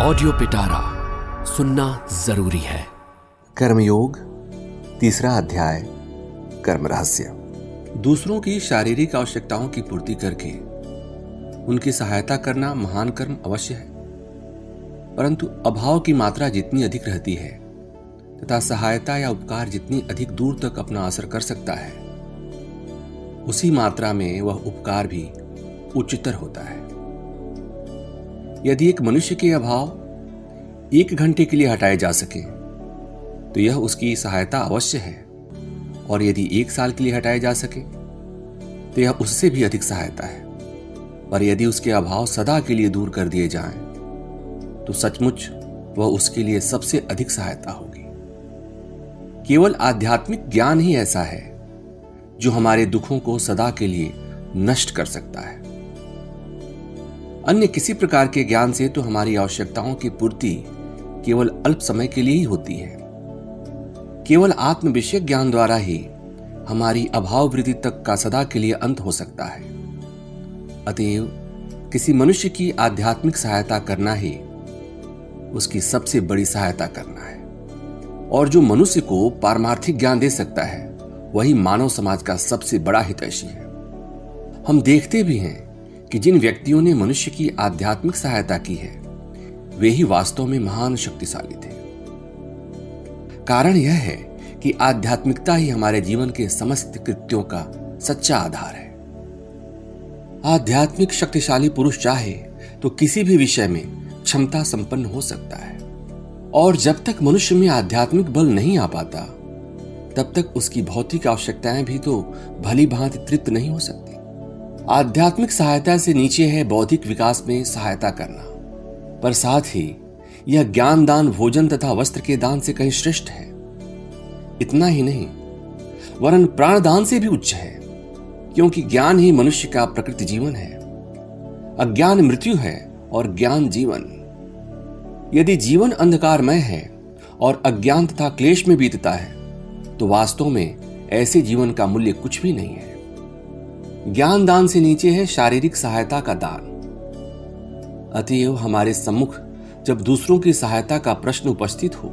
Audio पिटारा सुनना ज़रूरी है। कर्मयोग तीसरा अध्याय कर्म रहस्य। दूसरों की शारीरिक आवश्यकताओं की पूर्ति करके उनकी सहायता करना महान कर्म अवश्य है। परंतु अभाव की मात्रा जितनी अधिक रहती है तथा सहायता या उपकार जितनी अधिक दूर तक अपना असर कर सकता है उसी मात्रा में वह उपकार भी उच्चतर होता है। यदि एक मनुष्य के अभाव एक घंटे के लिए हटाए जा सके तो यह उसकी सहायता अवश्य है। और यदि एक साल के लिए हटाए जा सके तो यह उससे भी अधिक सहायता है। पर यदि उसके अभाव सदा के लिए दूर कर दिए जाएँ, तो सचमुच वह उसके लिए सबसे अधिक सहायता होगी। केवल आध्यात्मिक ज्ञान ही ऐसा है जो हमारे दुखों को सदा के लिए नष्ट कर सकता है। अन्य किसी प्रकार के ज्ञान से तो हमारी आवश्यकताओं की पूर्ति केवल अल्प समय के लिए ही होती है। केवल आत्म विषय ज्ञान द्वारा ही हमारी अभाव वृद्धि तक का सदा के लिए अंत हो सकता है। अतएव, किसी मनुष्य की आध्यात्मिक सहायता करना ही उसकी सबसे बड़ी सहायता करना है। और जो मनुष्य को पारमार्थिक ज्ञान दे सकता है, वही मानव समाज का सबसे बड़ा हितैषी है। हम देखते भी हैं कि जिन व्यक्तियों ने मनुष्य की आध्यात्मिक सहायता की है, वे ही वास्तव में महान शक्तिशाली थे। कारण यह है कि आध्यात्मिकता ही हमारे जीवन के समस्त कृत्यों का सच्चा आधार है। आध्यात्मिक शक्तिशाली पुरुष चाहे तो किसी भी विषय में क्षमता संपन्न हो सकता है। और जब तक मनुष्य में आध्यात्मिक बल नहीं आ पाता, तब तक उसकी भौतिक आवश्यकताएँ भी तो भली भांति तृप्त नहीं हो सकती। आध्यात्मिक सहायता से नीचे है बौद्धिक विकास में सहायता करना। पर साथ ही, यह ज्ञान दान, भोजन तथा वस्त्र के दान से कहीं श्रेष्ठ है। इतना ही नहीं, वरन प्राण दान से भी उच्च है, क्योंकि ज्ञान ही मनुष्य का प्रकृति जीवन है। अज्ञान मृत्यु है और ज्ञान जीवन। यदि जीवन अंधकारमय है और अज्ञान तथा क्लेश में बीतता है तो वास्तव में ऐसे जीवन का मूल्य कुछ भी नहीं है। ज्ञान दान से नीचे है शारीरिक सहायता का दान। अतएव हमारे सम्मुख जब दूसरों की सहायता का प्रश्न उपस्थित हो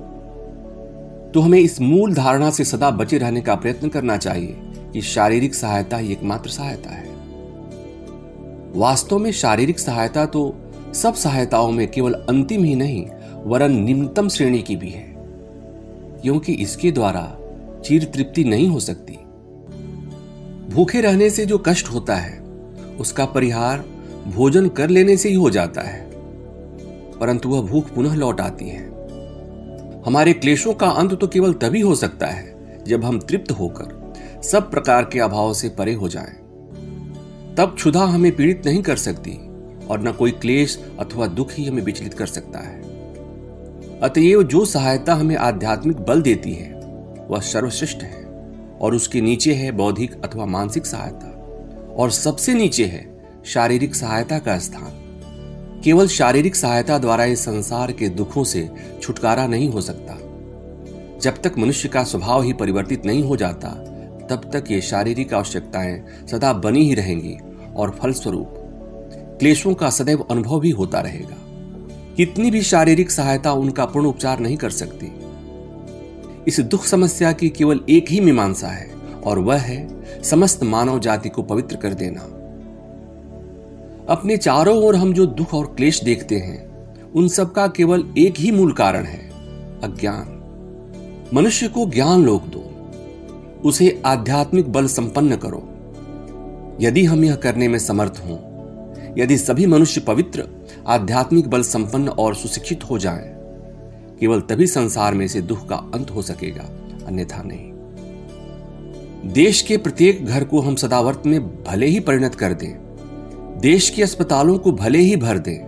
तो हमें इस मूल धारणा से सदा बचे रहने का प्रयत्न करना चाहिए कि शारीरिक सहायता ही एकमात्र सहायता है। वास्तव में शारीरिक सहायता तो सब सहायताओं में केवल अंतिम ही नहीं, वरन निम्नतम श्रेणी की भी है, क्योंकि इसके द्वारा चीर तृप्ति नहीं हो सकती। भूखे रहने से जो कष्ट होता है, उसका परिहार भोजन कर लेने से ही हो जाता है। परंतु वह भूख पुनः लौट आती है। हमारे क्लेशों का अंत तो केवल तभी हो सकता है, जब हम तृप्त होकर सब प्रकार के अभाव से परे हो जाएँ। तब क्षुधा हमें पीड़ित नहीं कर सकती, और न कोई क्लेश अथवा दुख ही हमें विचलित कर सकता है। अतएव जो सहायता हमें आध्यात्मिक बल देती है, वह सर्वश्रेष्ठ है। और उसके नीचे है बौद्धिक अथवा मानसिक सहायता। और सबसे नीचे है शारीरिक सहायता का स्थान। केवल शारीरिक सहायता द्वारा इस संसार के दुखों से छुटकारा नहीं हो सकता। जब तक मनुष्य का स्वभाव ही परिवर्तित नहीं हो जाता, तब तक ये शारीरिक आवश्यकताएँ सदा बनी ही रहेंगी और फलस्वरूप क्लेशों का सदैव अनुभव भी होता रहेगा। कितनी भी शारीरिक सहायता उनका पूर्ण उपचार नहीं कर सकती इस दुख समस्या की केवल एक ही मीमांसा है और वह है समस्त मानव जाति को पवित्र कर देना। अपने चारों ओर हम जो दुख और क्लेश देखते हैं उन सब का केवल एक ही मूल कारण है अज्ञान। मनुष्य को ज्ञान लोक दो। उसे आध्यात्मिक बल संपन्न करो। यदि हम यह करने में समर्थ हों यदि सभी मनुष्य पवित्र आध्यात्मिक बल संपन्न और सुशिक्षित हो जाएँ, केवल तभी संसार में से दुख का अंत हो सकेगा, अन्यथा नहीं। देश के प्रत्येक घर को हम सदावर्त में भले ही परिणत कर दें, देश के अस्पतालों को भले ही भर दें,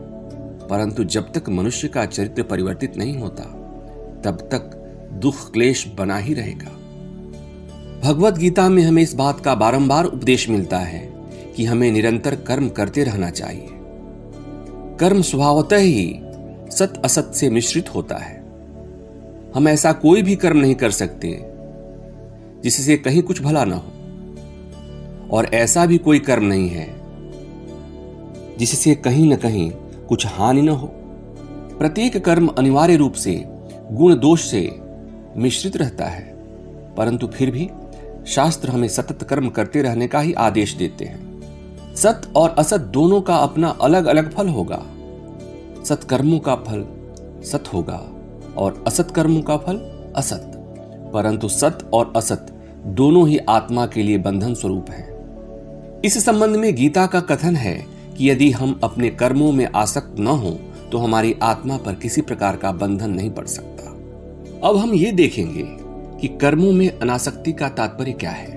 परंतु जब तक मनुष्य का चरित्र परिवर्तित नहीं होता, तब तक दुख क्लेश बना ही रहेगा। भगवत गीता में हमें इस बात का बारंबार उपदेश मिलता है कि हमें निरंतर कर्म करते रहना चाहिए। कर्म स्वभावतः ही सत असत से मिश्रित होता है। हम ऐसा कोई भी कर्म नहीं कर सकते जिससे कहीं कुछ भला ना हो। और ऐसा भी कोई कर्म नहीं है जिससे कहीं ना कहीं कुछ हानि ना हो। प्रत्येक कर्म अनिवार्य रूप से, गुण दोष से मिश्रित रहता है। परंतु फिर भी शास्त्र हमें सतत कर्म करते रहने का ही आदेश देते हैं। सत और असत दोनों का अपना अलग अलग फल होगा। सत्कर्मों का फल सत होगा। और असत कर्मों का फल असत। परंतु सत और असत दोनों ही आत्मा के लिए बंधन स्वरूप है। इस संबंध में गीता का कथन है कि यदि हम अपने कर्मों में आसक्त न हो तो हमारी आत्मा पर किसी प्रकार का बंधन नहीं पड़ सकता। अब हम ये देखेंगे कि कर्मों में अनासक्ति का तात्पर्य क्या है।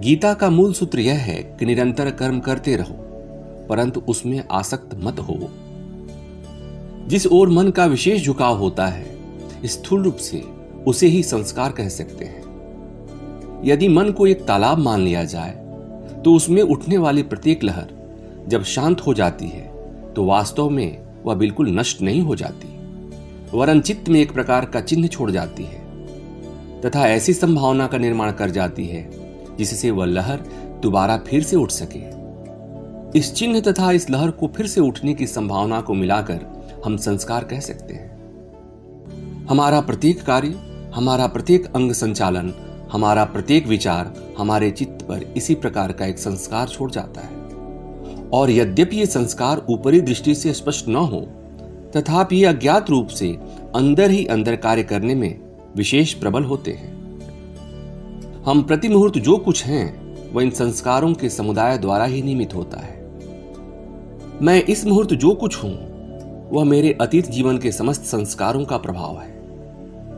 गीता का मूल सूत्र यह है कि निरंतर कर्म करते रहो, परंतु उसमें आसक्त मत हो जिस ओर मन का विशेष झुकाव होता है, स्थूल रूप से उसे ही संस्कार कह सकते हैं। यदि मन को एक तालाब मान लिया जाए तो उसमें उठने वाली प्रत्येक लहर जब शांत हो जाती है तो वास्तव में वह बिल्कुल नष्ट नहीं हो जाती। वरन चित्त में एक प्रकार का चिन्ह छोड़ जाती है, तथा ऐसी संभावना का निर्माण कर जाती है, जिससे वह लहर दोबारा फिर से उठ सके। इस चिन्ह तथा इस लहर को फिर से उठने की संभावना को मिलाकर हम संस्कार कह सकते हैं। हमारा प्रत्येक कार्य, हमारा प्रत्येक अंग संचालन, हमारा प्रत्येक विचार हमारे चित्त पर इसी प्रकार का एक संस्कार छोड़ जाता है। और यद्यपि ये संस्कार ऊपरी दृष्टि से स्पष्ट न हो, तथापि अज्ञात रूप से अंदर ही अंदर कार्य करने में विशेष प्रबल होते हैं। हम प्रति मुहूर्त जो कुछ हैं, वह इन संस्कारों के समुदाय द्वारा ही निमित होता है। मैं इस मुहूर्त जो कुछ हूँ वह मेरे अतीत जीवन के समस्त संस्कारों का प्रभाव है।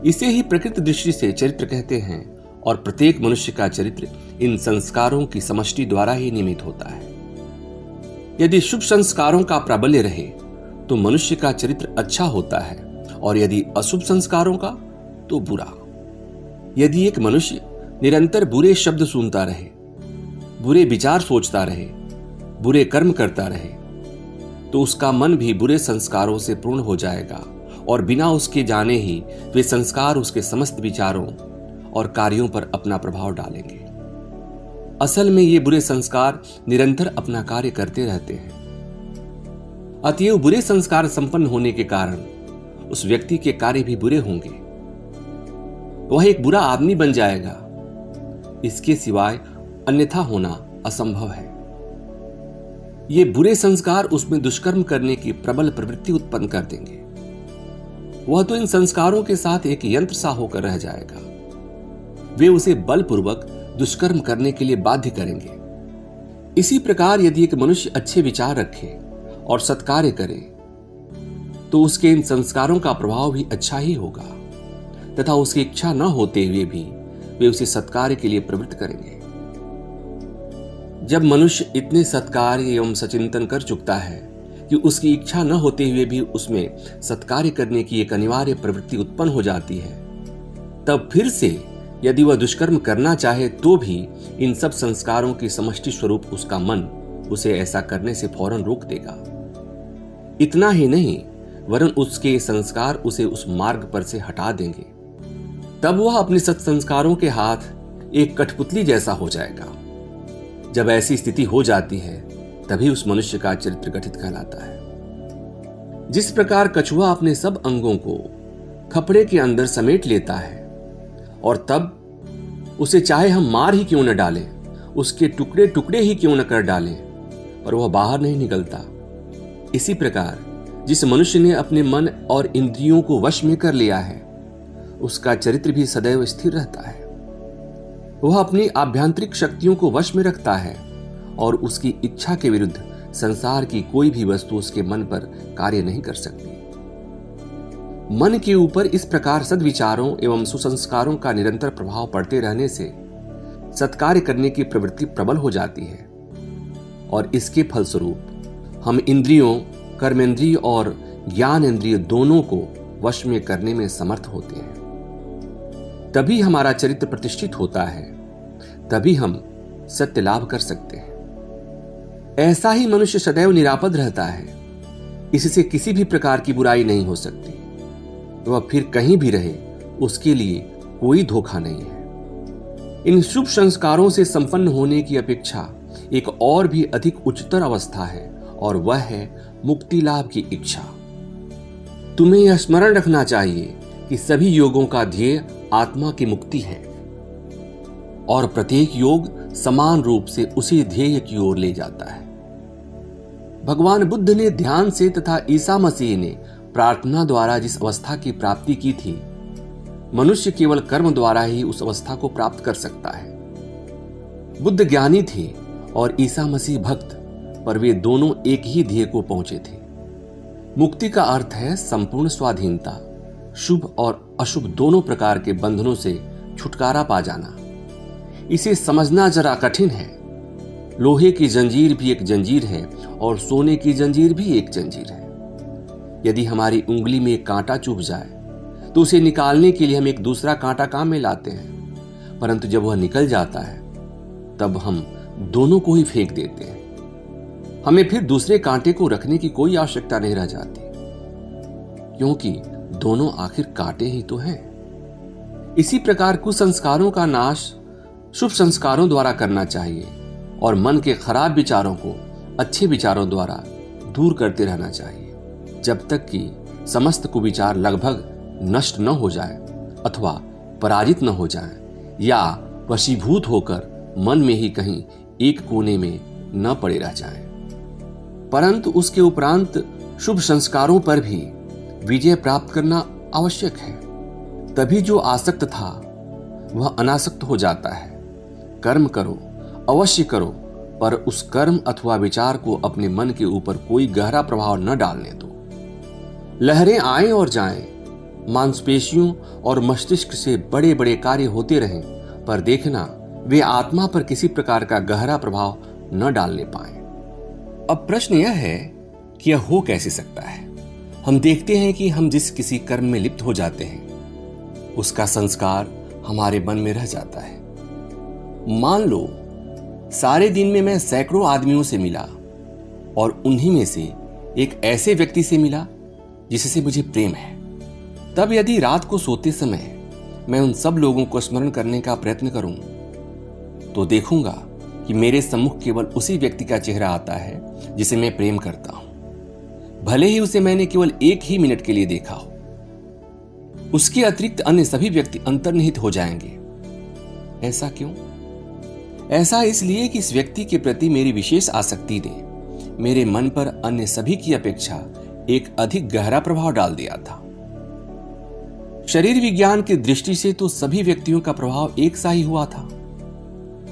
इसे ही प्रकृति दृष्टि से चरित्र कहते हैं और प्रत्येक मनुष्य का चरित्र इन संस्कारों की समष्टि द्वारा ही निमित होता है। यदि शुभ संस्कारों का प्राबल्य रहे तो मनुष्य का चरित्र अच्छा होता है और यदि अशुभ संस्कारों का तो बुरा। यदि एक मनुष्य निरंतर बुरे शब्द सुनता रहे, बुरे विचार सोचता रहे, बुरे कर्म करता रहे तो उसका मन भी बुरे संस्कारों से पूर्ण हो जाएगा, और बिना उसके जाने ही वे संस्कार उसके समस्त विचारों और कार्यों पर अपना प्रभाव डालेंगे। असल में ये बुरे संस्कार निरंतर अपना कार्य करते रहते हैं। अतएव बुरे संस्कार संपन्न होने के कारण उस व्यक्ति के कार्य भी बुरे होंगे। वह एक बुरा आदमी बन जाएगा। इसके सिवाय अन्यथा होना असंभव है। ये बुरे संस्कार उसमें दुष्कर्म करने की प्रबल प्रवृत्ति उत्पन्न कर देंगे। वह तो इन संस्कारों के साथ एक यंत्र सा होकर रह जाएगा। वे उसे बलपूर्वक दुष्कर्म करने के लिए बाध्य करेंगे। इसी प्रकार यदि एक मनुष्य अच्छे विचार रखे और सत्कार्य करे तो उसके इन संस्कारों का प्रभाव भी अच्छा ही होगा, तथा उसकी इच्छा न होते हुए भी वे उसे सत्कार्य के लिए प्रवृत्त करेंगे। जब मनुष्य इतने सत्कार्य एवं सचिंतन कर चुकता है कि उसकी इच्छा न होते हुए भी उसमें सत्कार्य करने की एक अनिवार्य प्रवृत्ति उत्पन्न हो जाती है, तब फिर से यदि वह दुष्कर्म करना चाहे तो भी इन सब संस्कारों की समष्टि स्वरूप उसका मन उसे ऐसा करने से फ़ौरन रोक देगा। इतना ही नहीं, वरन उसके संस्कार उसे उस मार्ग पर से हटा देंगे। तब वह अपने सत्संस्कारों के हाथ एक कठपुतली जैसा हो जाएगा। जब ऐसी स्थिति हो जाती है, तभी उस मनुष्य का चरित्र गठित कहलाता है। जिस प्रकार कछुआ अपने सब अंगों को खपड़े के अंदर समेट लेता है, और तब उसे चाहे हम मार ही क्यों न डालें, उसके टुकड़े टुकड़े ही क्यों न कर डालें, पर वह बाहर नहीं निकलता। इसी प्रकार जिस मनुष्य ने अपने मन और इंद्रियों को वश में कर लिया है, उसका चरित्र भी सदैव स्थिर रहता है। वह अपनी आभ्यंतरिक शक्तियों को वश में रखता है और उसकी इच्छा के विरुद्ध संसार की कोई भी वस्तु उसके मन पर कार्य नहीं कर सकती। मन के ऊपर इस प्रकार सदविचारों एवं सुसंस्कारों का निरंतर प्रभाव पड़ते रहने से सत्कार्य करने की प्रवृत्ति प्रबल हो जाती है। और इसके फलस्वरूप हम इंद्रियों, कर्मेंद्रिय और ज्ञान इंद्रिय दोनों को वश में करने में समर्थ होते हैं। तभी हमारा चरित्र प्रतिष्ठित होता है। तभी हम सत्य लाभ कर सकते हैं। ऐसा ही मनुष्य सदैव निरापद रहता है। इससे किसी भी प्रकार की बुराई नहीं हो सकती। वह फिर कहीं भी रहे, उसके लिए कोई धोखा नहीं है। इन शुभ संस्कारों से संपन्न होने की अपेक्षा एक और भी अधिक उच्चतर अवस्था है, और वह है मुक्ति लाभ की इच्छा। तुम्हें यह स्मरण रखना चाहिए कि सभी योगों का ध्येय आत्मा की मुक्ति है और प्रत्येक योग समान रूप से उसी ध्येय की ओर ले जाता है। भगवान बुद्ध ने ध्यान से तथा ईसा मसीह ने प्रार्थना द्वारा जिस अवस्था की प्राप्ति की थी, मनुष्य केवल कर्म द्वारा ही उस अवस्था को प्राप्त कर सकता है। बुद्ध ज्ञानी थे और ईसा मसीह भक्त, पर वे दोनों एक ही ध्येय को पहुँचे थे। मुक्ति का अर्थ है संपूर्ण स्वाधीनता। शुभ और अशुभ दोनों प्रकार के बंधनों से छुटकारा पा जाना। इसे समझना जरा कठिन है। लोहे की जंजीर भी एक जंजीर है और सोने की जंजीर भी एक जंजीर है। यदि हमारी उंगली में एक कांटा चुभ जाए तो उसे निकालने के लिए हम एक दूसरा कांटा काम में लाते हैं। परंतु जब वह निकल जाता है, तब हम दोनों को ही फेंक देते हैं। हमें फिर दूसरे कांटे को रखने की कोई आवश्यकता नहीं रह जाती। क्योंकि दोनों आखिर काटे ही तो हैं। इसी प्रकार कुसंस्कारों का नाश शुभ संस्कारों द्वारा करना चाहिए और मन के खराब विचारों को अच्छे विचारों द्वारा दूर करते रहना चाहिए, जब तक कि समस्त कुविचार लगभग नष्ट न हो जाए अथवा पराजित न हो जाए या वशीभूत होकर मन में ही कहीं एक कोने में न पड़े रह जाए। परंतु उसके उपरांत शुभ संस्कारों पर भी विजय प्राप्त करना आवश्यक है। तभी जो आसक्त था वह अनासक्त हो जाता है। कर्म करो अवश्य करो पर उस कर्म अथवा विचार को अपने मन के ऊपर कोई गहरा प्रभाव न डालने दो। लहरें आए और जाएँ, मांसपेशियों और मस्तिष्क से बड़े बड़े कार्य होते रहें पर देखना वे आत्मा पर किसी प्रकार का गहरा प्रभाव न डालने पाए। अब प्रश्न यह है कि यह हो कैसे सकता है? हम देखते हैं कि हम जिस किसी कर्म में लिप्त हो जाते हैं, उसका संस्कार हमारे मन में रह जाता है। मान लो, सारे दिन में मैं सैकड़ों आदमियों से मिला और उन्हीं में से एक ऐसे व्यक्ति से मिला जिससे मुझे प्रेम है। तब यदि रात को सोते समय मैं उन सब लोगों को स्मरण करने का प्रयत्न करूँ तो देखूँगा कि मेरे सम्मुख केवल उसी व्यक्ति का चेहरा आता है जिसे मैं प्रेम करता हूँ। भले ही उसे मैंने केवल एक ही मिनट के लिए देखा हो। उसके अतिरिक्त अन्य सभी व्यक्ति अंतर्निहित हो जाएँगे। ऐसा क्यों? ऐसा इसलिए कि इस व्यक्ति के प्रति मेरी विशेष आसक्ति ने मेरे मन पर अन्य सभी की अपेक्षा एक अधिक गहरा प्रभाव डाल दिया था। शरीर विज्ञान की दृष्टि से तो सभी व्यक्तियों का प्रभाव एक सा ही हुआ था।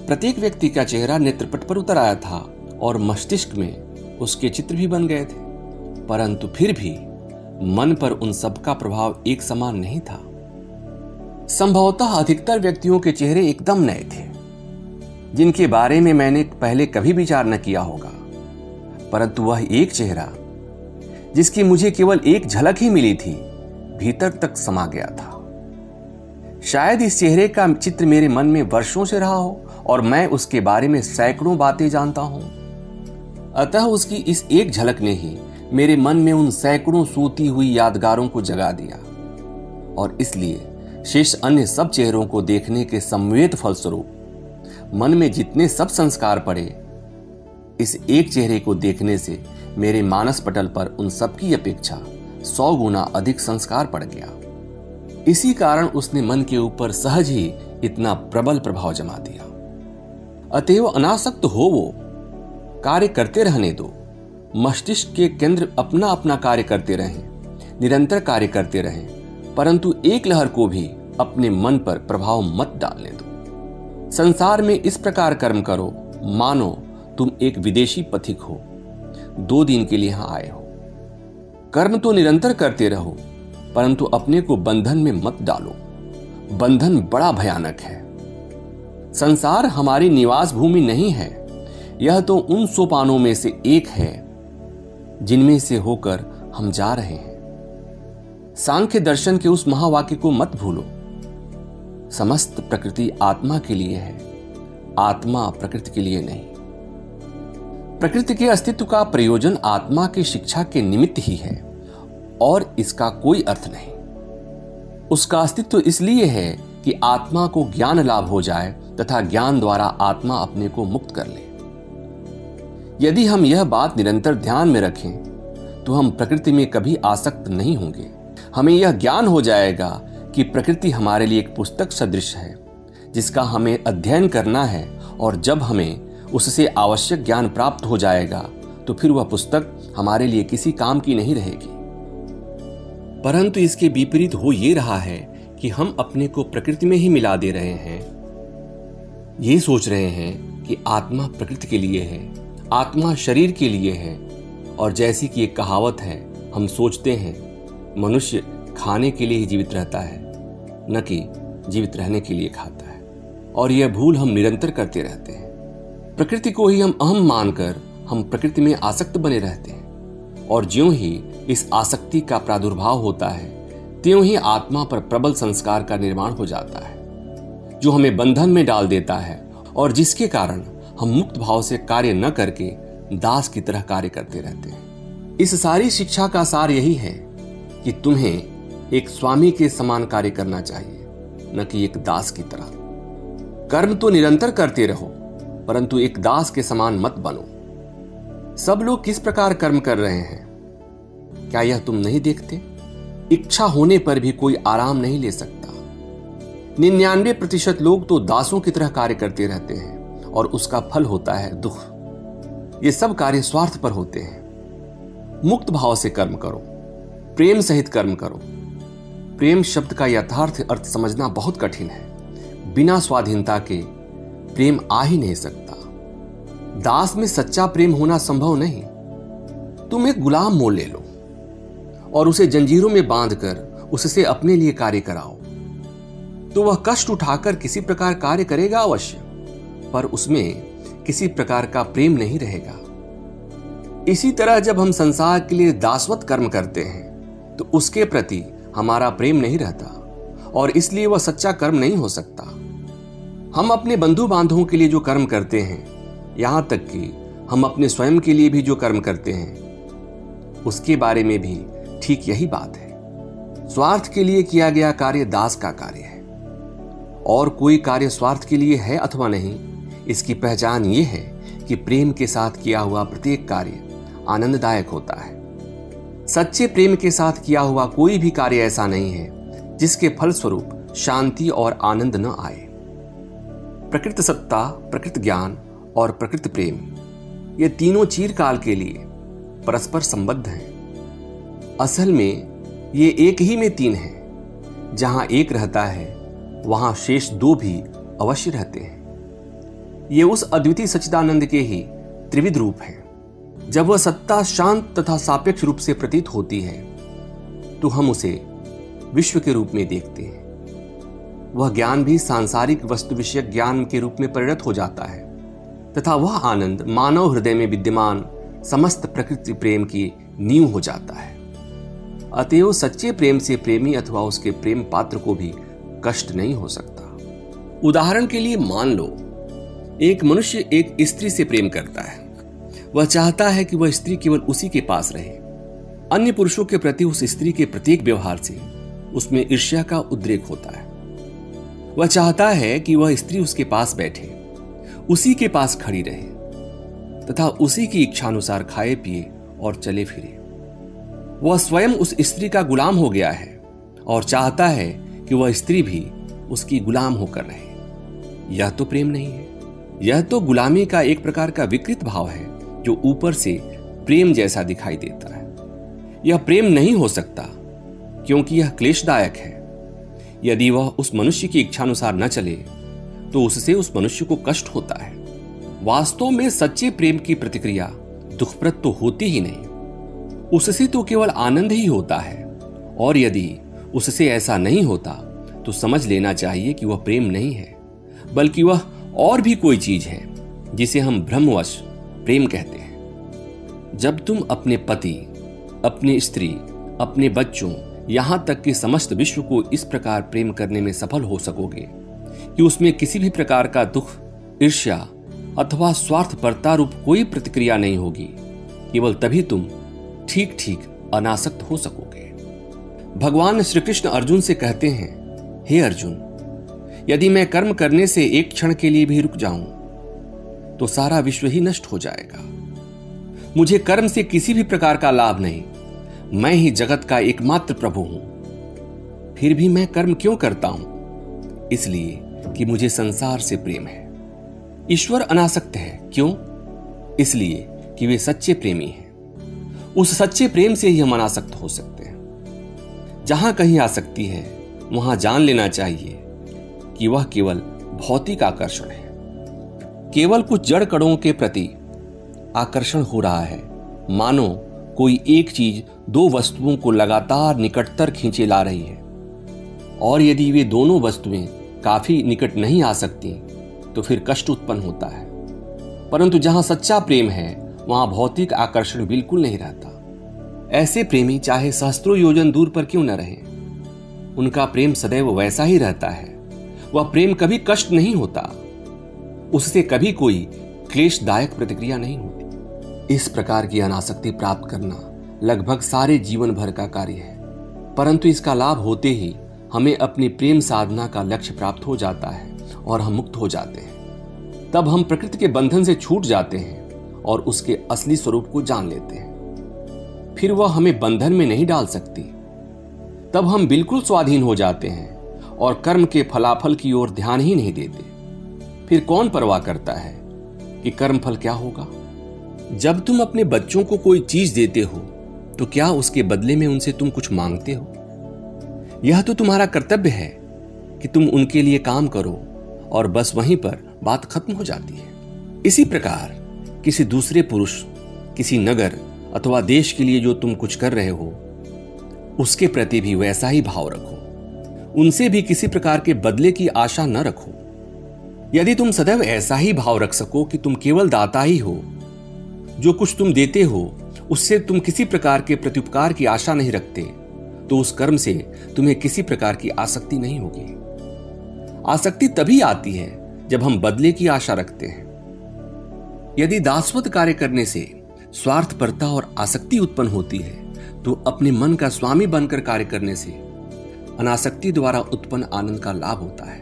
प्रत्येक व्यक्ति का चेहरा नेत्रपट पर उतर आया था और मस्तिष्क में उसके चित्र भी बन गए थे। परंतु फिर भी मन पर उन सबका प्रभाव एक समान नहीं था। संभवतः अधिकतर व्यक्तियों के चेहरे एकदम नए थे, जिनके बारे में मैंने पहले कभी विचार न किया होगा। परंतु वह एक चेहरा, जिसकी मुझे केवल एक झलक ही मिली थी, भीतर तक समा गया था। शायद इस चेहरे का चित्र मेरे मन में वर्षों से रहा हो और मैं उसके बारे में सैकड़ों बातें जानता हूँ। अतः उसकी इस एक झलक ने ही मेरे मन में उन सैकड़ों सूती हुई यादगारों को जगा दिया और इसलिए शेष अन्य सब चेहरों को देखने के संवेद फलस्वरूप, मन में जितने सब संस्कार पड़े, इस एक चेहरे को देखने से मेरे मानस पटल पर उन सबकी अपेक्षा सौ गुना अधिक संस्कार पड़ गया। इसी कारण उसने मन के ऊपर सहज ही इतना प्रबल प्रभाव जमा दिया। अतएव अनासक्त हो वो, कार्य करते रहने दो। मस्तिष्क के केंद्र अपना अपना कार्य करते रहें, निरंतर कार्य करते रहें, परंतु एक लहर को भी अपने मन पर प्रभाव मत डालने दो। संसार में इस प्रकार कर्म करो, मानो तुम एक विदेशी पथिक हो, दो दिन के लिए यहाँ आए हो। कर्म तो निरंतर करते रहो, परंतु अपने को बंधन में मत डालो। बंधन बड़ा भयानक है। संसार हमारी निवास भूमि नहीं है, यह तो उन सोपानों में से एक है जिनमें से होकर हम जा रहे हैं। सांख्य दर्शन के उस महावाक्य को मत भूलो। समस्त प्रकृति आत्मा के लिए है। आत्मा प्रकृति के लिए नहीं। प्रकृति के अस्तित्व का प्रयोजन आत्मा की शिक्षा के निमित्त ही है, और इसका कोई अर्थ नहीं। उसका अस्तित्व इसलिए है कि आत्मा को ज्ञान लाभ हो जाए तथा ज्ञान द्वारा आत्मा अपने को मुक्त कर ले। यदि हम यह बात निरंतर ध्यान में रखें तो हम प्रकृति में कभी आसक्त नहीं होंगे। हमें यह ज्ञान हो जाएगा कि प्रकृति हमारे लिए एक पुस्तक सदृश है, जिसका हमें अध्ययन करना है और जब हमें उससे आवश्यक ज्ञान प्राप्त हो जाएगा तो फिर वह पुस्तक हमारे लिए किसी काम की नहीं रहेगी। परंतु इसके विपरीत हो ये रहा है कि हम अपने को प्रकृति में ही मिला दे रहे हैं। ये सोच रहे हैं कि आत्मा प्रकृति के लिए है। आत्मा शरीर के लिए है, और जैसी कि एक कहावत है, हम सोचते हैं, मनुष्य खाने के लिए ही जीवित रहता है, न कि जीवित रहने के लिए खाता है। और यह भूल हम निरंतर करते रहते हैं। प्रकृति को ही हम अहम मानकर हम प्रकृति में आसक्त बने रहते हैं। और ज्यों ही इस आसक्ति का प्रादुर्भाव होता है, त्यों ही आत्मा पर प्रबल संस्कार का निर्माण हो जाता है, जो हमें बंधन में डाल देता है, और जिसके कारण हम मुक्त भाव से कार्य न करके दास की तरह कार्य करते रहते हैं। इस सारी शिक्षा का सार यही है कि तुम्हें एक स्वामी के समान कार्य करना चाहिए, न कि एक दास की तरह। कर्म तो निरंतर करते रहो, परंतु एक दास के समान मत बनो। सब लोग किस प्रकार कर्म कर रहे हैं? क्या यह तुम नहीं देखते? इच्छा होने पर भी कोई आराम नहीं ले सकता। निन्यानवे प्रतिशत लोग तो दासों की तरह कार्य करते रहते हैं। और उसका फल होता है दुख। ये सब कार्य स्वार्थ पर होते हैं। मुक्त भाव से कर्म करो। प्रेम सहित कर्म करो। प्रेम शब्द का यथार्थ अर्थ समझना बहुत कठिन है। बिना स्वाधीनता के प्रेम आ ही नहीं सकता। दास में सच्चा प्रेम होना संभव नहीं। तुम एक गुलाम मोल ले लो और उसे जंजीरों में बांधकर उससे अपने लिए कार्य कराओ। तो वह कष्ट उठाकर किसी प्रकार कार्य करेगा अवश्य। पर उसमें किसी प्रकार का प्रेम नहीं रहेगा। इसी तरह जब हम संसार के लिए दासवत कर्म करते हैं तो उसके प्रति हमारा प्रेम नहीं रहता, और इसलिए वह सच्चा कर्म नहीं हो सकता। हम अपने बंधु बांधवों के लिए जो कर्म करते हैं, यहाँ तक कि हम अपने स्वयं के लिए भी जो कर्म करते हैं, उसके बारे में भी ठीक यही बात है। स्वार्थ के लिए किया गया कार्य दास का कार्य है, और कोई कार्य स्वार्थ के लिए है अथवा नहीं इसकी पहचान ये है कि प्रेम के साथ किया हुआ प्रत्येक कार्य आनंददायक होता है। सच्चे प्रेम के साथ किया हुआ कोई भी कार्य ऐसा नहीं है, जिसके फलस्वरूप शांति और आनंद न आए। प्रकृत सत्ता, प्रकृत ज्ञान और प्रकृत प्रेम, ये तीनों चीरकाल के लिए परस्पर संबद्ध हैं। असल में ये एक ही में तीन है, जहाँ एक रहता है, वहाँ शेष दो भी अवश्य रहते हैं। ये उस अद्वितीय सचिदानंद के ही त्रिविध रूप हैं। जब वह सत्ता शांत तथा सापेक्ष रूप से प्रतीत होती है तो हम उसे विश्व के रूप में देखते हैं। वह ज्ञान भी सांसारिक वस्तु विषय ज्ञान के रूप में परिणत हो जाता है, तथा वह आनंद मानव हृदय में विद्यमान समस्त प्रकृति प्रेम की नींव हो जाता है। अतएव सच्चे प्रेम से प्रेमी अथवा उसके प्रेम पात्र को भी कष्ट नहीं हो सकता। उदाहरण के लिए मान लो एक मनुष्य एक स्त्री से प्रेम करता है। वह चाहता है कि वह स्त्री केवल उसी के पास रहे। अन्य पुरुषों के प्रति उस स्त्री के प्रत्येक व्यवहार से उसमें ईर्ष्या का उद्रेक होता है। वह चाहता है कि वह स्त्री उसके पास बैठे, उसी के पास खड़ी रहे, तथा उसी की इच्छानुसार खाए, पिए और चले फिरे। वह स्वयं उस स्त्री का गुलाम हो गया है और चाहता है कि वह स्त्री भी उसकी गुलाम होकर रहे। यह तो प्रेम नहीं है। यह तो गुलामी का एक प्रकार का विकृत भाव है, जो ऊपर से प्रेम जैसा दिखाई देता है। यह प्रेम नहीं हो सकता, क्योंकि यह क्लेशदायक है। यदि वह उस मनुष्य की इच्छानुसार न चले तो उससे उस मनुष्य को कष्ट होता है। वास्तव में सच्चे प्रेम की प्रतिक्रिया दुखप्रद तो होती ही नहीं। उससे तो केवल आनंद ही होता है, और यदि उससे ऐसा नहीं होता तो समझ लेना चाहिए कि वह प्रेम नहीं है, बल्कि वह और भी कोई चीज़ है जिसे हम भ्रमवश प्रेम कहते हैं। जब तुम अपने पति, अपनी स्त्री, अपने बच्चों, यहाँ तक कि समस्त विश्व को इस प्रकार प्रेम करने में सफल हो सकोगे कि उसमें किसी भी प्रकार का दुख, ईर्ष्या अथवा स्वार्थपरता रूप कोई प्रतिक्रिया नहीं होगी। केवल तभी तुम ठीक ठीक अनासक्त हो सकोगे। भगवान श्री कृष्ण अर्जुन से कहते हैं, हे अर्जुन यदि मैं कर्म करने से एक क्षण के लिए भी रुक जाऊँ तो सारा विश्व ही नष्ट हो जाएगा। मुझे कर्म से किसी भी प्रकार का लाभ नहीं। मैं ही जगत का एकमात्र प्रभु हूँ। फिर भी मैं कर्म क्यों करता हूँ? इसलिए कि मुझे संसार से प्रेम है। ईश्वर अनासक्त है, क्यों? इसलिए कि वे सच्चे प्रेमी हैं। उस सच्चे प्रेम से ही हम अनासक्त हो सकते हैं। जहाँ कहीं आ सकती है, वहाँ जान लेना चाहिए। कि वह केवल भौतिक आकर्षण है। केवल कुछ जड़ कणों के प्रति आकर्षण हो रहा है। मानो, कोई एक चीज़ दो वस्तुओं को लगातार निकटतर खींचे ला रही है। और यदि वे दोनों वस्तुएँ काफ़ी निकट नहीं आ सकती तो फिर कष्ट उत्पन्न होता है। परंतु जहाँ सच्चा प्रेम है, वहाँ भौतिक आकर्षण बिल्कुल नहीं रहता। ऐसे प्रेमी चाहे सहस्त्रों योजन दूर पर क्यों न रहे? उनका प्रेम सदैव वैसा ही रहता है। वह प्रेम कभी कष्ट नहीं होता। उससे कभी कोई क्लेशदायक प्रतिक्रिया नहीं होती। इस प्रकार की अनासक्ति प्राप्त करना लगभग सारे जीवन भर का कार्य है। परंतु इसका लाभ होते ही हमें अपनी प्रेम साधना का लक्ष्य प्राप्त हो जाता है और हम मुक्त हो जाते हैं। तब हम प्रकृति के बंधन से छूट जाते हैं और उसके असली स्वरूप को जान लेते हैं। फिर वह हमें बंधन में नहीं डाल सकती। तब हम बिल्कुल स्वाधीन हो जाते हैं। और कर्म के फलाफल की ओर ध्यान ही नहीं देते। फिर कौन परवाह करता है कि कर्म फल क्या होगा? जब तुम अपने बच्चों को कोई चीज़ देते हो तो क्या उसके बदले में उनसे तुम कुछ मांगते हो? यह तो तुम्हारा कर्तव्य है कि तुम उनके लिए काम करो और बस वहीं पर बात खत्म हो जाती है। इसी प्रकार, किसी दूसरे पुरुष, किसी नगर अथवा देश के लिए जो तुम कुछ कर रहे हो, उसके प्रति भी वैसा ही भाव रखो। उनसे भी किसी प्रकार के बदले की आशा न रखो। यदि तुम सदैव ऐसा ही भाव रख सको कि तुम केवल दाता ही हो, जो कुछ तुम देते हो, उससे तुम किसी प्रकार के प्रत्युपकार की आशा नहीं रखते तो उस कर्म से तुम्हें किसी प्रकार की आसक्ति नहीं होगी। आसक्ति तभी आती है जब हम बदले की आशा रखते हैं। यदि दासवत कार्य करने से स्वार्थपरता और आसक्ति उत्पन्न होती है तो अपने मन का स्वामी बनकर कार्य करने से अनासक्ति द्वारा उत्पन्न आनंद का लाभ होता है।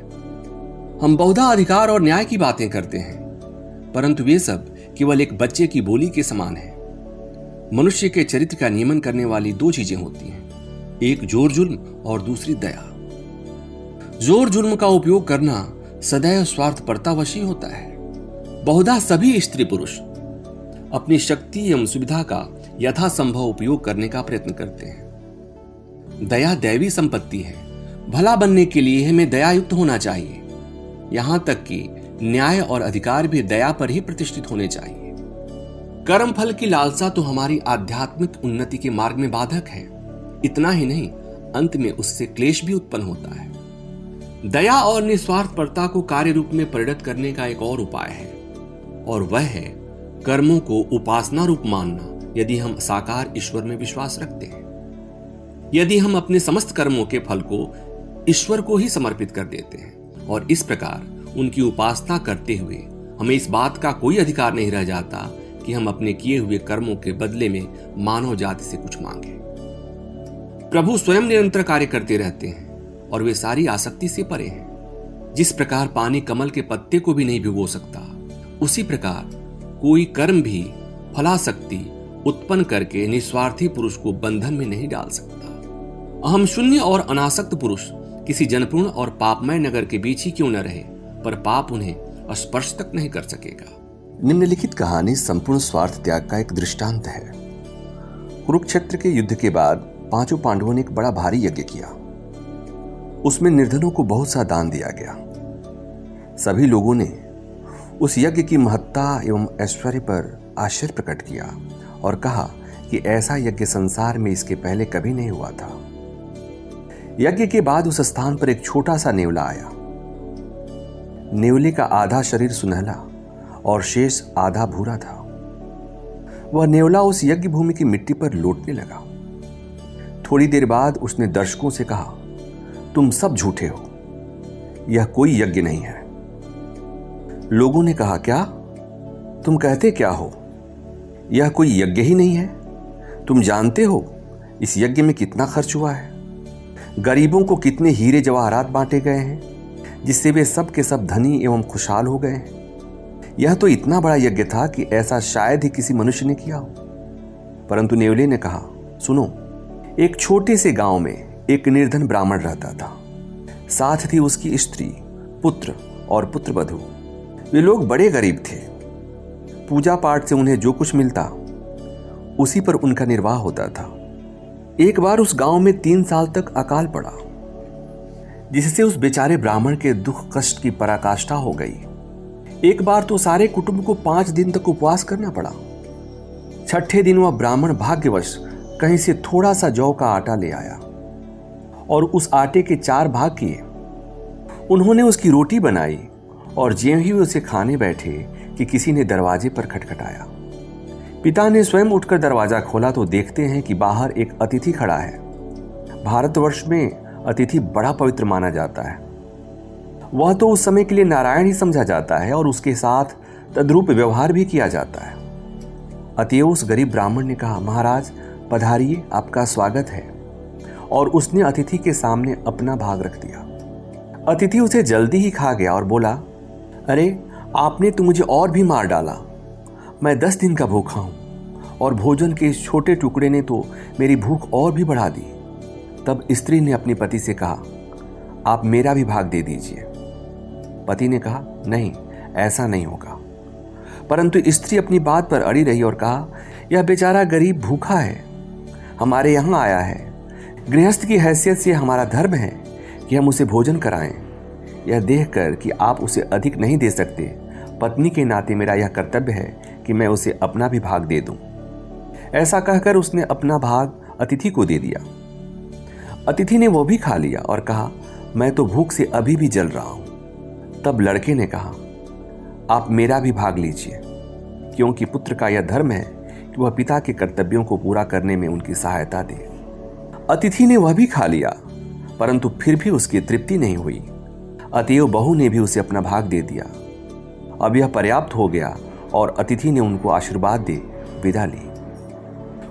हम बहुधा अधिकार और न्याय की बातें करते हैं, परंतु वे सब केवल एक बच्चे की बोली के समान है। मनुष्य के चरित्र का नियमन करने वाली दो चीज़ें होती हैं, एक ज़ोर जुल्म और दूसरी दया। ज़ोर जुल्म का उपयोग करना सदैव स्वार्थ स्वार्थपरतावशी होता है। बहुधा सभी स्त्री पुरुष अपनी शक्ति एवं सुविधा का यथासंभव उपयोग करने का प्रयत्न करते हैं। दया दैवी संपत्ति है। भला बनने के लिए हमें दयायुक्त होना चाहिए। यहाँ तक कि न्याय और अधिकार भी दया पर ही प्रतिष्ठित होने चाहिए। कर्म फल की लालसा तो हमारी आध्यात्मिक उन्नति के मार्ग में बाधक है। इतना ही नहीं, अंत में उससे क्लेश भी उत्पन्न होता है। दया और निस्वार्थपरता को कार्य रूप में परिणत करने का एक और उपाय है, और वह है कर्मों को उपासना रूप मानना, यदि हम साकार ईश्वर में विश्वास रखते हैं। यदि हम अपने समस्त कर्मों के फल को ईश्वर को ही समर्पित कर देते हैं और इस प्रकार उनकी उपासना करते हुए हमें इस बात का कोई अधिकार नहीं रह जाता कि हम अपने किए हुए कर्मों के बदले में मानव जाति से कुछ मांगे। प्रभु स्वयं निरंतर कार्य करते रहते हैं और वे सारी आसक्ति से परे हैं। जिस प्रकार पानी कमल के पत्ते को भी नहीं भिगो सकता, उसी प्रकार कोई कर्म भी फलाशक्ति उत्पन्न करके निस्वार्थी पुरुष को बंधन में नहीं डाल सकता। अहम शून्य और अनासक्त पुरुष किसी जनपूर्ण और पापमय नगर के बीच ही क्यों न रहे, पर पाप उन्हें स्पर्श तक नहीं कर सकेगा। निम्नलिखित कहानी संपूर्ण स्वार्थ त्याग का एक दृष्टांत है। कुरुक्षेत्र के युद्ध के बाद पाँचों पांडवों ने एक बड़ा भारी यज्ञ किया। उसमें निर्धनों को बहुत सा दान दिया गया। सभी लोगों ने उस यज्ञ की महत्ता एवं ऐश्वर्य पर आश्चर्य प्रकट किया और कहा कि ऐसा यज्ञ संसार में इसके पहले कभी नहीं हुआ था। यज्ञ के बाद उस स्थान पर एक छोटा सा नेवला आया। नेवले का आधा शरीर सुनहला और शेष आधा भूरा था। वह नेवला उस यज्ञ भूमि की मिट्टी पर लौटने लगा। थोड़ी देर बाद उसने दर्शकों से कहा, तुम सब झूठे हो। यह कोई यज्ञ नहीं है। लोगों ने कहा, क्या? तुम कहते क्या हो? यह कोई यज्ञ ही नहीं है। तुम जानते हो, इस यज्ञ में कितना खर्च हुआ है? गरीबों को कितने हीरे जवाहरात बांटे गए हैं, जिससे वे सब के सब धनी एवं खुशहाल हो गए हैं। यह तो इतना बड़ा यज्ञ था कि ऐसा शायद ही किसी मनुष्य ने किया हो। परंतु नेवले ने कहा, सुनो, एक छोटे से गाँव में एक निर्धन ब्राह्मण रहता था। साथ थी उसकी स्त्री, पुत्र और पुत्र वधु वे लोग बड़े गरीब थे। पूजा पाठ से उन्हें जो कुछ मिलता, उसी पर उनका निर्वाह होता था। एक बार उस गाँव में तीन साल तक अकाल पड़ा, जिससे उस बेचारे ब्राह्मण के दुख कष्ट की पराकाष्ठा हो गई। एक बार तो सारे कुटुंब को पाँच दिन तक उपवास करना पड़ा। छठे दिन वह ब्राह्मण भाग्यवश कहीं से थोड़ा सा जौ का आटा ले आया और उस आटे के चार भाग किए। उन्होंने उसकी रोटी बनाई और ज्यों ही उसे खाने बैठे कि किसी ने दरवाजे पर खटखटाया। पिता ने स्वयं उठकर दरवाज़ा खोला तो देखते हैं कि बाहर एक अतिथि खड़ा है। भारतवर्ष में अतिथि बड़ा पवित्र माना जाता है। वह तो उस समय के लिए नारायण ही समझा जाता है और उसके साथ तद्रूप व्यवहार भी किया जाता है। अतएव उस गरीब ब्राह्मण ने कहा, महाराज, पधारिए, आपका स्वागत है। और उसने अतिथि के सामने अपना भाग रख दिया। अतिथि उसे जल्दी ही खा गया और बोला, अरे, आपने तो मुझे और भी मार डाला। मैं दस दिन का भूखा हूँ और भोजन के इस छोटे टुकड़े ने तो मेरी भूख और भी बढ़ा दी। तब स्त्री ने अपने पति से कहा, आप मेरा भी भाग दे दीजिए। पति ने कहा, नहीं, ऐसा नहीं होगा। परंतु स्त्री अपनी बात पर अड़ी रही और कहा, यह बेचारा गरीब भूखा है। हमारे यहाँ आया है। गृहस्थ की हैसियत से हमारा धर्म है कि हम उसे भोजन कराएँ। यह देखकर कि आप उसे अधिक नहीं दे सकते। पत्नी के नाते मेरा यह कर्तव्य है कि मैं उसे अपना भी भाग दे दूँ। ऐसा कहकर उसने अपना भाग अतिथि को दे दिया। अतिथि ने वो भी खा लिया और कहा, मैं तो भूख से अभी भी जल रहा हूँ। तब लड़के ने कहा, आप मेरा भी भाग लीजिए, क्योंकि पुत्र का यह धर्म है कि वह पिता के कर्तव्यों को पूरा करने में उनकी सहायता दे। अतिथि ने वह भी खा लिया, परंतु फिर भी उसकी तृप्ति नहीं हुई। अतएव बहू ने भी उसे अपना भाग दे दिया। अब यह पर्याप्त हो गया और अतिथि ने उनको आशीर्वाद दे, विदा ली।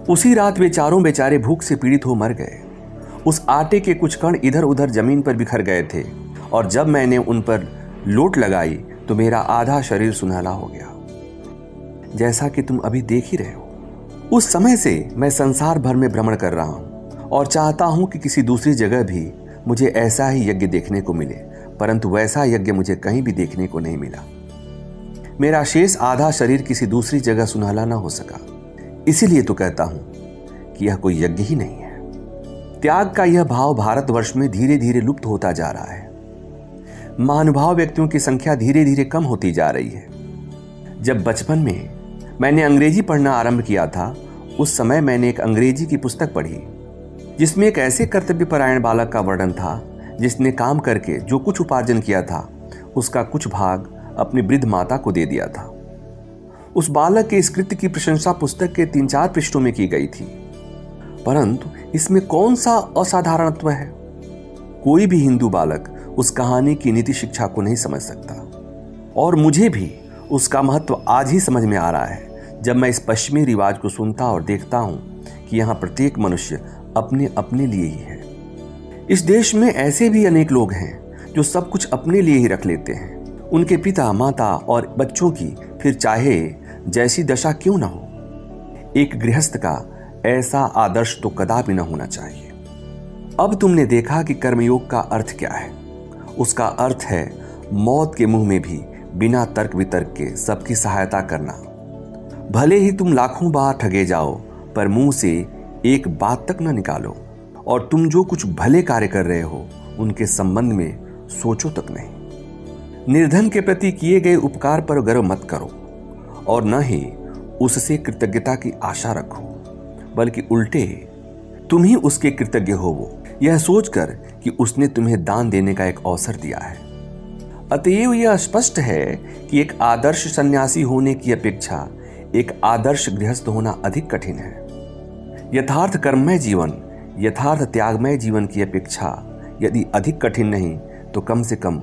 उसी रात वे चारों बेचारे भूख से पीड़ित हो मर गए। उस आटे के कुछ कण इधर उधर ज़मीन पर बिखर गए थे, और जब मैंने उन पर लोट लगाई तो मेरा आधा शरीर सुनहला हो गया। जैसा कि तुम अभी देख ही रहे हो। उस समय से मैं संसार भर में भ्रमण कर रहा हूँ, और चाहता हूँ कि किसी दूसरी जगह भी मुझे ऐसा ही यज्ञ देखने को मिले, परंतु वैसा यज्ञ मुझे कहीं भी देखने को नहीं मिला। मेरा शेष आधा शरीर किसी दूसरी जगह सुनहला ना हो सका। इसीलिए तो कहता हूँ कि यह कोई यज्ञ ही नहीं है। त्याग का यह भाव भारतवर्ष में धीरे धीरे लुप्त होता जा रहा है। महानुभाव व्यक्तियों की संख्या धीरे धीरे कम होती जा रही है। जब बचपन में मैंने अंग्रेज़ी पढ़ना आरंभ किया था, उस समय मैंने एक अंग्रेज़ी की पुस्तक पढ़ी, जिसमें एक ऐसे कर्तव्यपरायण बालक का वर्णन था, जिसने काम करके जो कुछ उपार्जन किया था, उसका कुछ भाग अपनी वृद्ध माता को दे दिया था। उस बालक के इस कृत्य की प्रशंसा पुस्तक के तीन चार पृष्ठों में की गई थी। परंतु इसमें कौन सा असाधारणत्व है? कोई भी हिंदू बालक उस कहानी की नीति शिक्षा को नहीं समझ सकता। और मुझे भी उसका महत्व आज ही समझ में आ रहा है, जब मैं इस पश्चिमी रिवाज को सुनता और देखता हूँ कि यहाँ प्रत्येक मनुष्य अपने अपने लिए ही है। इस देश में ऐसे भी अनेक लोग हैं जो सब कुछ अपने लिए ही रख लेते हैं। उनके पिता, माता और बच्चों की फिर चाहे जैसी दशा क्यों ना हो। एक गृहस्थ का ऐसा आदर्श तो कदापि न होना चाहिए। अब तुमने देखा कि कर्मयोग का अर्थ क्या है। उसका अर्थ है मौत के मुँह में भी बिना तर्क वितर्क के सबकी सहायता करना। भले ही तुम लाखों बार ठगे जाओ, पर मुँह से एक बात तक न निकालो। और तुम जो कुछ भले कार्य कर रहे हो, उनके संबंध में सोचो तक नहीं। निर्धन के प्रति किए गए उपकार पर गर्व मत करो, और न ही उससे कृतज्ञता की आशा रखो, बल्कि उल्टे, तुम ही उसके कृतज्ञ हो वो। यह सोचकर कि उसने तुम्हें दान देने का एक अवसर दिया है। अतएव यह स्पष्ट है कि एक आदर्श सन्यासी होने की अपेक्षा एक आदर्श गृहस्थ होना अधिक कठिन है। यथार्थ कर्ममय जीवन, यथार्थ त्यागमय जीवन की अपेक्षा यदि अधिक कठिन नहीं तो कम से कम